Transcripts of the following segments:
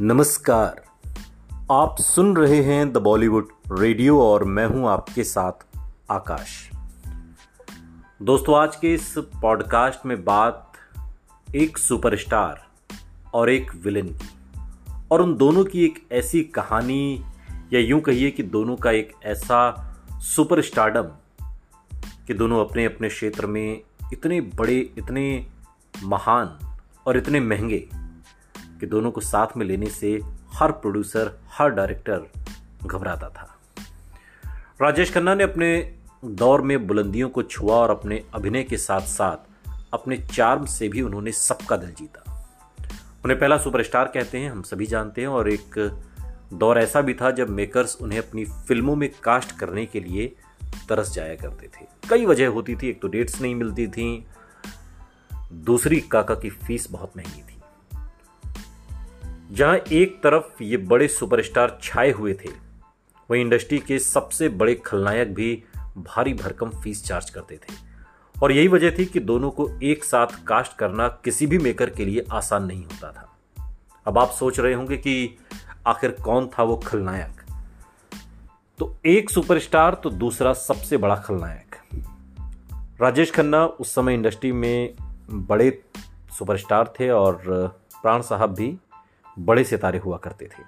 नमस्कार। आप सुन रहे हैं द बॉलीवुड रेडियो और मैं हूँ आपके साथ आकाश। दोस्तों, आज के इस पॉडकास्ट में बात एक सुपरस्टार और एक विलन की। और उन दोनों की एक ऐसी कहानी, या यूँ कहिए कि दोनों का एक ऐसा सुपर स्टार्डम कि दोनों अपने अपने क्षेत्र में इतने बड़े, इतने महान और इतने महँगे कि दोनों को साथ में लेने से हर प्रोड्यूसर, हर डायरेक्टर घबराता था। राजेश खन्ना ने अपने दौर में बुलंदियों को छुआ और अपने अभिनय के साथ साथ अपने चार्म से भी उन्होंने सबका दिल जीता। उन्हें पहला सुपरस्टार कहते हैं, हम सभी जानते हैं, और एक दौर ऐसा भी था जब मेकर्स उन्हें अपनी फ़िल्मों में कास्ट करने के लिए तरस जाया करते थे। कई वजह होती थी, एक तो डेट्स नहीं मिलती थी, दूसरी काका की फ़ीस बहुत महँगी थी। जहाँ एक तरफ़ ये बड़े सुपरस्टार छाए हुए थे, वहीं इंडस्ट्री के सबसे बड़े खलनायक भी भारी भरकम फ़ीस चार्ज करते थे। और यही वजह थी कि दोनों को एक साथ कास्ट करना किसी भी मेकर के लिए आसान नहीं होता था। अब आप सोच रहे होंगे कि आखिर कौन था वो खलनायक? तो एक सुपरस्टार तो दूसरा सबसे बड़ा खलनायक। राजेश खन्ना उस समय इंडस्ट्री में बड़े सुपरस्टार थे और प्राण साहब भी बड़े सितारे हुआ करते थे।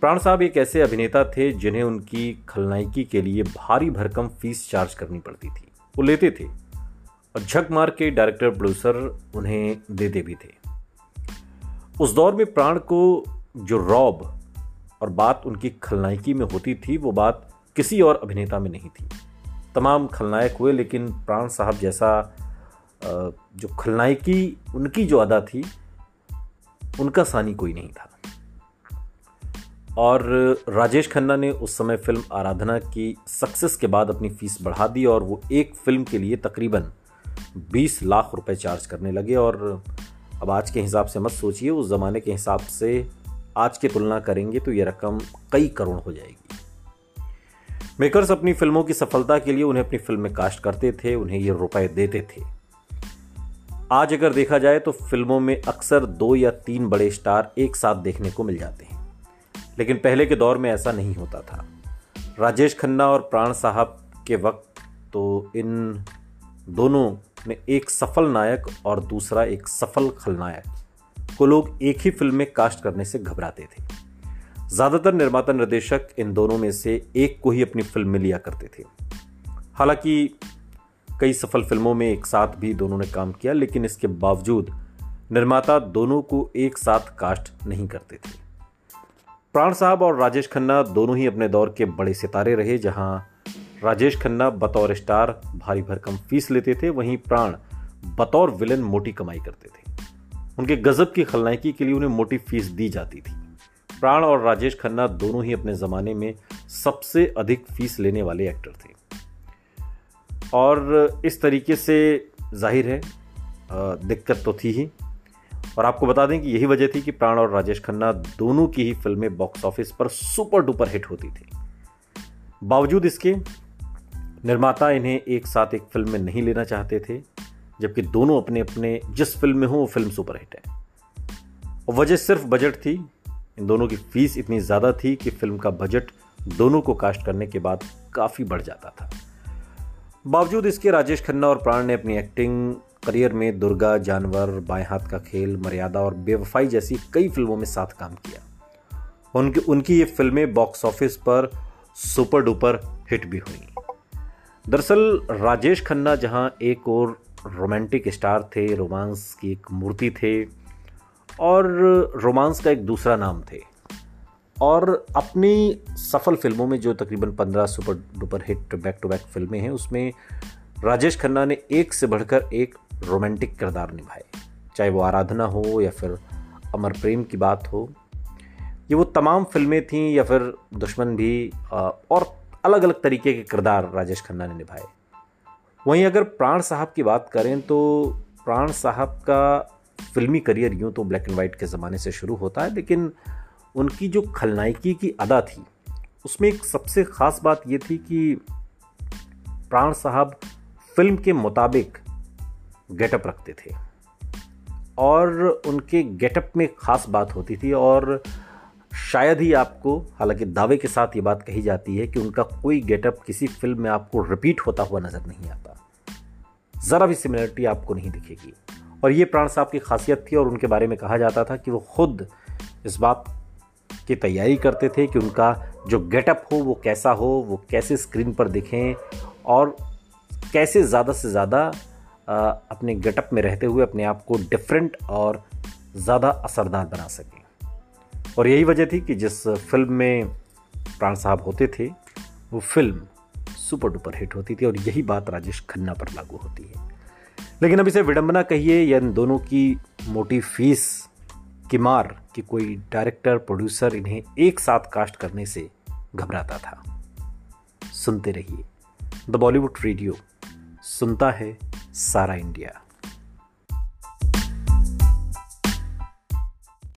प्राण साहब एक ऐसे अभिनेता थे जिन्हें उनकी खलनायकी के लिए भारी भरकम फ़ीस चार्ज करनी पड़ती थी। वो लेते थे और झक मार के डायरेक्टर, प्रोड्यूसर उन्हें देते भी थे। उस दौर में प्राण को जो रॉब और बात उनकी खलनायकी में होती थी, वो बात किसी और अभिनेता में नहीं थी। तमाम खलनायक हुए, लेकिन प्राण साहब जैसा जो खलनायकी उनकी जो अदा थी उनका सानी कोई नहीं था। और राजेश खन्ना ने उस समय फ़िल्म आराधना की सक्सेस के बाद अपनी फ़ीस बढ़ा दी और वो एक फ़िल्म के लिए तकरीबन 20 लाख रुपए चार्ज करने लगे। और अब आज के हिसाब से मत सोचिए, उस ज़माने के हिसाब से आज की तुलना करेंगे तो ये रकम कई करोड़ हो जाएगी। मेकर्स अपनी फ़िल्मों की सफलता के लिए उन्हें अपनी फ़िल्म में कास्ट करते थे, उन्हें ये रुपए देते थे। आज अगर देखा जाए तो फ़िल्मों में अक्सर दो या तीन बड़े स्टार एक साथ देखने को मिल जाते हैं। लेकिन पहले के दौर में ऐसा नहीं होता था। राजेश खन्ना और प्राण साहब के वक्त तो इन दोनों ने एक सफल नायक और दूसरा एक सफल खलनायक को लोग एक ही फ़िल्म में कास्ट करने से घबराते थे। ज़्यादातर निर्माता निर्देशक इन दोनों में से एक को ही अपनी फ़िल्म में लिया करते थे। हालाँकि कई सफल फ़िल्मों में एक साथ भी दोनों ने काम किया, लेकिन इसके बावजूद निर्माता दोनों को एक साथ कास्ट नहीं करते थे। प्राण साहब और राजेश खन्ना दोनों ही अपने दौर के बड़े सितारे रहे, जहाँ राजेश खन्ना बतौर स्टार भारी भरकम फ़ीस लेते थे, वहीं प्राण बतौर विलन मोटी कमाई करते थे। उनके गजब की खलनायकी के लिए उन्हें मोटी फ़ीस दी जाती थी। प्राण और राजेश खन्ना दोनों ही अपने ज़माने में सबसे अधिक फ़ीस लेने वाले एक्टर थे। और इस तरीके से ज़ाहिर है दिक्कत तो थी ही। और आपको बता दें कि यही वजह थी कि प्राण और राजेश खन्ना दोनों की ही फ़िल्में बॉक्स ऑफ़िस पर सुपर डुपर हिट होती थी। बावजूद इसके, निर्माता इन्हें एक साथ एक फ़िल्म में नहीं लेना चाहते थे, जबकि दोनों अपने अपने जिस फ़िल्म में हो, वो फ़िल्म सुपर हिट है। और वजह सिर्फ़ बजट थी। इन दोनों की फ़ीस इतनी ज़्यादा थी कि फ़िल्म का बजट दोनों को कास्ट करने के बाद काफ़ी बढ़ जाता था। बावजूद इसके राजेश खन्ना और प्राण ने अपनी एक्टिंग करियर में दुर्गा, जानवर, बाएँ हाथ का खेल, मर्यादा और बेवफाई जैसी कई फ़िल्मों में साथ काम किया। उनकी उनकी ये फ़िल्में बॉक्स ऑफ़िस पर सुपर डुपर हिट भी हुई। दरअसल, राजेश खन्ना जहाँ एक और रोमांटिक स्टार थे रोमांस की एक मूर्ति थे, और रोमांस का एक दूसरा नाम थे। और अपनी सफल फ़िल्मों में जो तकरीबन पंद्रह super duper hit back to back फ़िल्में हैं, उसमें राजेश खन्ना ने एक से बढ़कर एक रोमांटिक किरदार निभाए। चाहे वो आराधना हो या फिर अमर प्रेम की बात हो, ये वो तमाम फ़िल्में थीं या फिर दुश्मन भी और अलग अलग तरीके के किरदार राजेश खन्ना ने निभाए। वहीं अगर प्राण साहब की बात करें तो प्राण साहब का फिल्मी करियर यूँ तो ब्लैक एंड वाइट के ज़माने से शुरू होता है, लेकिन उनकी जो खलनायकी की अदा थी, उसमें एक सबसे ख़ास बात यह थी कि प्राण साहब फ़िल्म के मुताबिक गेटअप रखते थे। और उनके गेटअप में ख़ास बात होती थी और शायद ही आपको, हालाँकि दावे के साथ ये बात कही जाती है कि उनका कोई गेटअप किसी फ़िल्म में आपको रिपीट होता हुआ नज़र नहीं आता। ज़रा भी सिमिलरिटी आपको नहीं दिखेगी। और ये प्राण साहब की खासियत थी और उनके बारे में कहा जाता था कि वो खुद इस बात की तैयारी करते थे कि उनका जो गेटअप हो वो कैसा हो, वो कैसे स्क्रीन पर दिखें और कैसे ज़्यादा से ज़्यादा अपने गेटअप में रहते हुए अपने आप को डिफरेंट और ज़्यादा असरदार बना सकें। और यही वजह थी कि जिस फ़िल्म में प्राण साहब होते थे, वो फ़िल्म सुपर डुपर हिट होती थी और यही बात राजेश खन्ना पर लागू होती है। लेकिन अब इसे विडंबना कहिए या इन दोनों की मोटी फ़ीस की मार कि कोई डायरेक्टर, प्रोड्यूसर इन्हें एक साथ कास्ट करने से घबराता था। सुनते रहिए। द बॉलीवुड रेडियो, सुनता है सारा इंडिया।